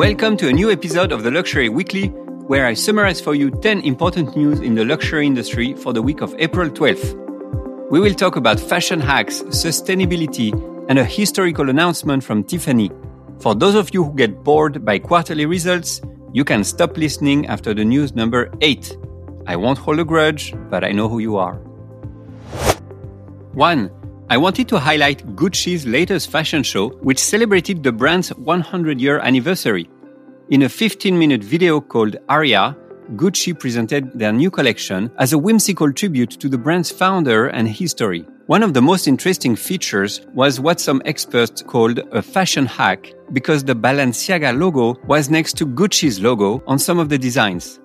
Welcome to a new episode of the Luxury Weekly, where I summarize for you 10 important news in the luxury industry for the week of April 12th. We will talk about fashion hacks, sustainability, and a historical announcement from Tiffany. For those of you who get bored by quarterly results, you can stop listening after the news number 8. I won't hold a grudge, but I know who you are. 1. I wanted to highlight Gucci's latest fashion show, which celebrated the brand's 100 year anniversary. In a 15 minute video called Aria, Gucci presented their new collection as a whimsical tribute to the brand's founder and history. One of the most interesting features was what some experts called a fashion hack because the Balenciaga logo was next to Gucci's logo on some of the designs.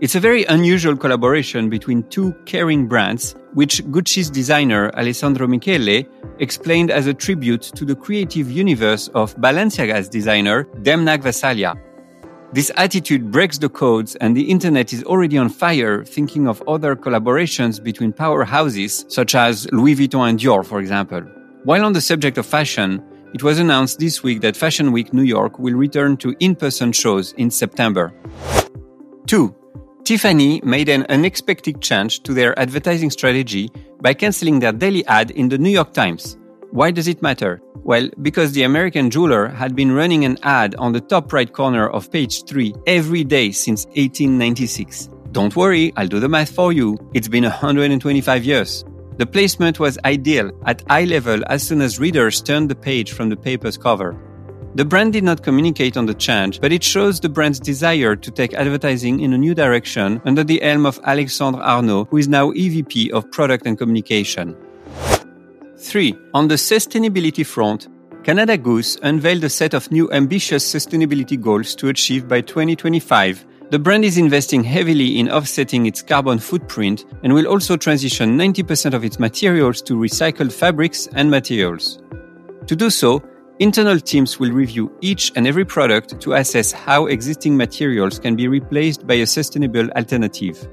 It's a very unusual collaboration between two Kering brands, which Gucci's designer Alessandro Michele explained as a tribute to the creative universe of Balenciaga's designer Demna Gvasalia. This attitude breaks the codes, and the internet is already on fire thinking of other collaborations between powerhouses such as Louis Vuitton and Dior, for example. While on the subject of fashion, it was announced this week that Fashion Week New York will return to in person shows in September. 2. Tiffany made an unexpected change to their advertising strategy by canceling their daily ad in the New York Times. Why does it matter? Well, because the American jeweler had been running an ad on the top right corner of page 3 every day since 1896. Don't worry, I'll do the math for you. It's been 125 years. The placement was ideal at eye level as soon as readers turned the page from the paper's cover. The brand did not communicate on the change, but it shows the brand's desire to take advertising in a new direction under the helm of Alexandre Arnault, who is now EVP of Product and Communication. 3. On the sustainability front, Canada Goose unveiled a set of new ambitious sustainability goals to achieve by 2025. The brand is investing heavily in offsetting its carbon footprint and will also transition 90% of its materials to recycled fabrics and materials. To do so, Internal teams will review each and every product to assess how existing materials can be replaced by a sustainable alternative.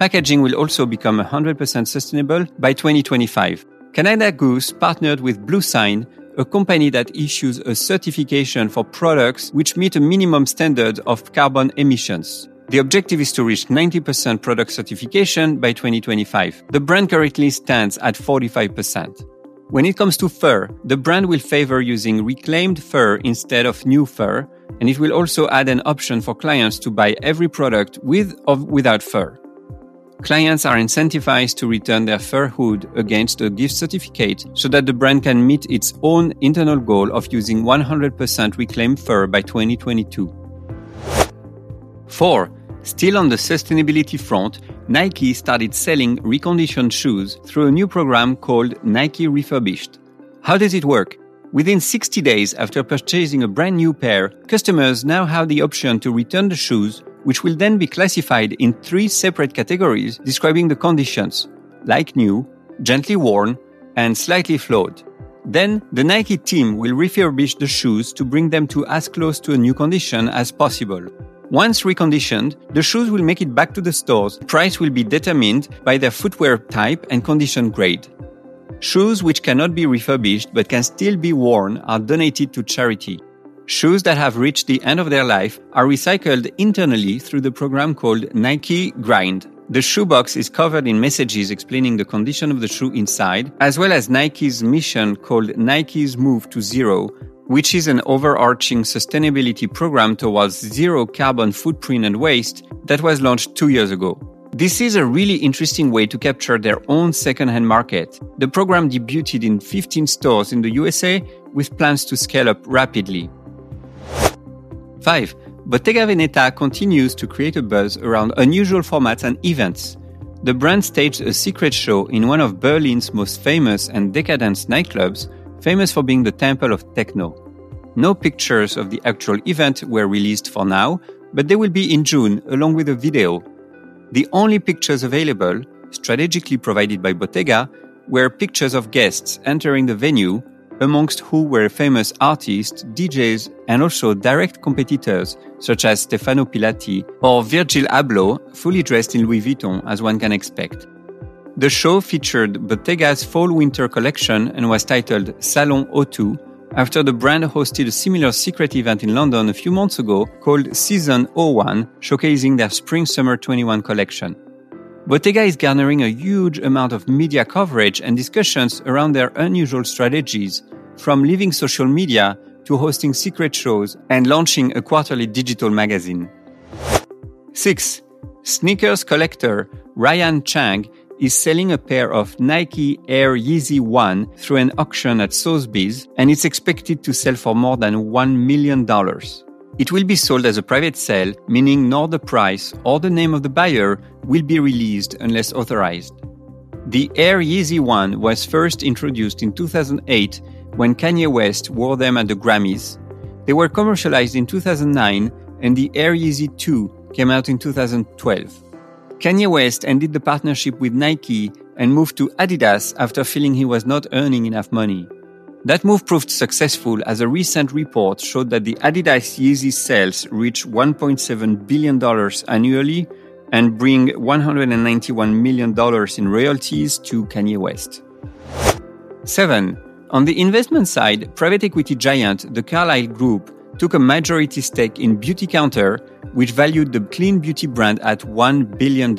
Packaging will also become 100% sustainable by 2025. Canada Goose partnered with BlueSign, a company that issues a certification for products which meet a minimum standard of carbon emissions. The objective is to reach 90% product certification by 2025. The brand currently stands at 45%. When it comes to fur, the brand will favor using reclaimed fur instead of new fur, and it will also add an option for clients to buy every product with or without fur. Clients are incentivized to return their fur hood against a gift certificate so that the brand can meet its own internal goal of using 100% reclaimed fur by 2022. 4. Still on the sustainability front, Nike started selling reconditioned shoes through a new program called Nike Refurbished. How does it work? Within 60 days after purchasing a brand new pair, customers now have the option to return the shoes, which will then be classified in three separate categories describing the conditions like new, gently worn, and slightly flawed. Then, the Nike team will refurbish the shoes to bring them to as close to a new condition as possible. Once reconditioned, the shoes will make it back to the stores. Price will be determined by their footwear type and condition grade. Shoes which cannot be refurbished but can still be worn are donated to charity. Shoes that have reached the end of their life are recycled internally through the program called Nike Grind. The shoebox is covered in messages explaining the condition of the shoe inside, as well as Nike's mission called Nike's Move to Zero, which is an overarching sustainability program towards zero carbon footprint and waste that was launched two years ago. This is a really interesting way to capture their own second-hand market. The program debuted in 15 stores in the USA with plans to scale up rapidly. 5. Bottega Veneta continues to create a buzz around unusual formats and events. The brand staged a secret show in one of Berlin's most famous and decadent nightclubs famous for being the temple of techno. No pictures of the actual event were released for now, but they will be in June along with a video. The only pictures available, strategically provided by Bottega, were pictures of guests entering the venue, amongst who were famous artists, DJs, and also direct competitors such as Stefano Pilati or Virgil Abloh, fully dressed in Louis Vuitton as one can expect. The show featured Bottega's fall winter collection and was titled Salon O2, after the brand hosted a similar secret event in London a few months ago called Season 01, showcasing their Spring Summer 21 collection. Bottega is garnering a huge amount of media coverage and discussions around their unusual strategies, from leaving social media to hosting secret shows and launching a quarterly digital magazine. 6. Sneakers collector Ryan Chang is selling a pair of Nike Air Yeezy 1 through an auction at Sotheby's and it's expected to sell for more than $1 million. It will be sold as a private sale, meaning nor the price or the name of the buyer will be released unless authorized. The Air Yeezy 1 was first introduced in 2008 when Kanye West wore them at the Grammys. They were commercialized in 2009 and the Air Yeezy 2 came out in 2012. Kanye West ended the partnership with Nike and moved to Adidas after feeling he was not earning enough money. That move proved successful as a recent report showed that the Adidas Yeezy sales reach $1.7 billion annually and bring $191 million in royalties to Kanye West. 7. On the investment side, private equity giant the Carlyle Group took a majority stake in Beautycounter, which valued the clean beauty brand at $1 billion.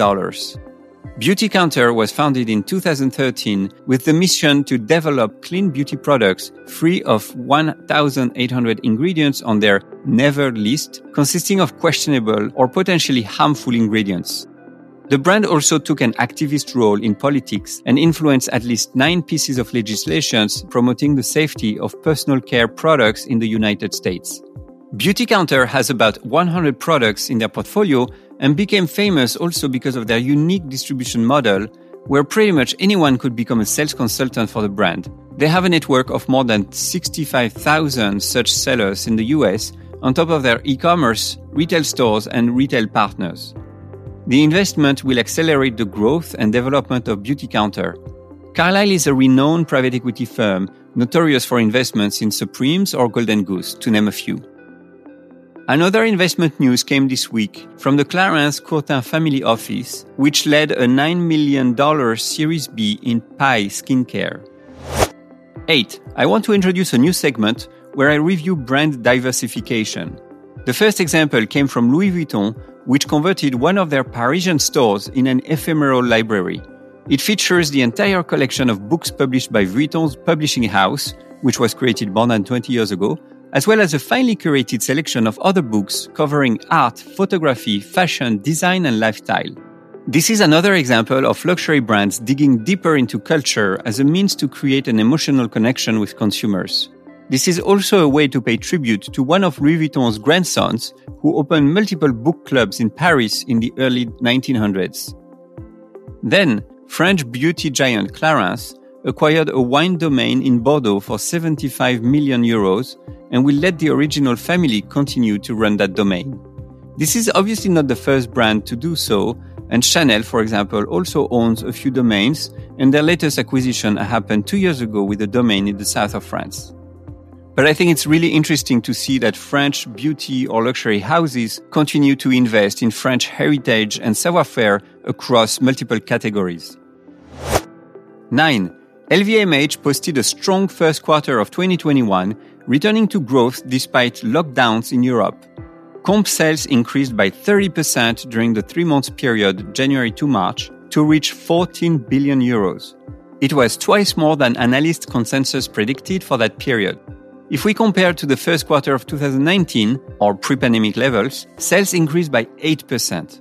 Beautycounter was founded in 2013 with the mission to develop clean beauty products free of 1,800 ingredients on their never list, consisting of questionable or potentially harmful ingredients. The brand also took an activist role in politics and influenced at least nine pieces of legislation promoting the safety of personal care products in the United States. Beautycounter has about 100 products in their portfolio and became famous also because of their unique distribution model, where pretty much anyone could become a sales consultant for the brand. They have a network of more than 65,000 such sellers in the US, on top of their e commerce, retail stores, and retail partners. The investment will accelerate the growth and development of Beautycounter. Carlyle is a renowned private equity firm notorious for investments in Supremes or Golden Goose, to name a few. Another investment news came this week from the Clarins Courtin family office, which led a $9 million Series B in Pai Skincare. 8. I want to introduce a new segment where I review brand diversification. The first example came from Louis Vuitton, which converted one of their Parisian stores in an ephemeral library. It features the entire collection of books published by Vuitton's publishing house, which was created more than 20 years ago, as well as a finely curated selection of other books covering art, photography, fashion, design, and lifestyle. This is another example of luxury brands digging deeper into culture as a means to create an emotional connection with consumers. This is also a way to pay tribute to one of Louis Vuitton's grandsons who opened multiple book clubs in Paris in the early 1900s. Then, French beauty giant Clarins acquired a wine domain in Bordeaux for 75 million euros and will let the original family continue to run that domain. This is obviously not the first brand to do so, and Chanel, for example, also owns a few domains, and their latest acquisition happened two years ago with a domain in the south of France. But I think it's really interesting to see that French beauty or luxury houses continue to invest in French heritage and savoir faire across multiple categories. 9. LVMH posted a strong first quarter of 2021, returning to growth despite lockdowns in Europe. Comp sales increased by 30% during the three month period, January to March, to reach 14 billion euros. It was twice more than analyst consensus predicted for that period. If we compare to the first quarter of 2019, or pre pandemic levels, sales increased by 8%.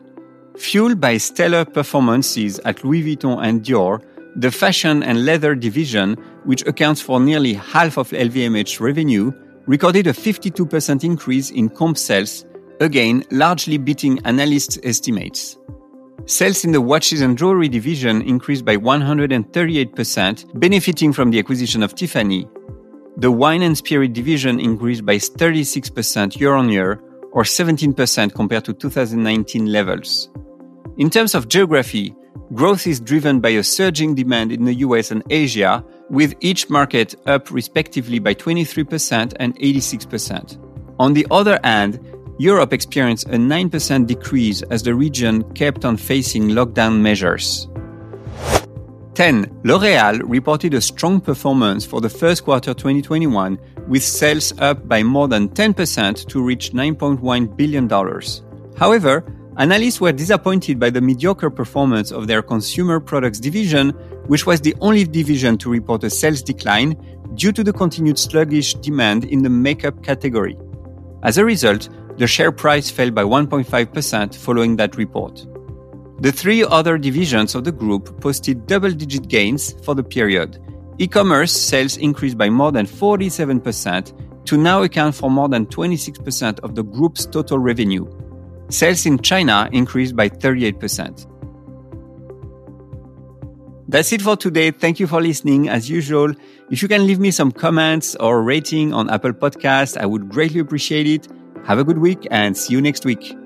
Fueled by stellar performances at Louis Vuitton and Dior, the fashion and leather division, which accounts for nearly half of LVMH revenue, recorded a 52% increase in comp sales, again largely beating analysts' estimates. Sales in the watches and jewelry division increased by 138%, benefiting from the acquisition of Tiffany. The wine and spirit division increased by 36% year on year, or 17% compared to 2019 levels. In terms of geography, Growth is driven by a surging demand in the US and Asia, with each market up respectively by 23% and 86%. On the other hand, Europe experienced a 9% decrease as the region kept on facing lockdown measures. 10. L'Oréal reported a strong performance for the first quarter 2021, with sales up by more than 10% to reach $9.1 billion. However, analysts were disappointed by the mediocre performance of their consumer products division, which was the only division to report a sales decline due to the continued sluggish demand in the makeup category. As a result, the share price fell by 1.5% following that report. The three other divisions of the group posted double digit gains for the period. E commerce sales increased by more than 47% to now account for more than 26% of the group's total revenue. Sales in China increased by 38%. That's it for today. Thank you for listening. As usual, if you can leave me some comments or rating on Apple Podcast, I would greatly appreciate it. Have a good week and see you next week.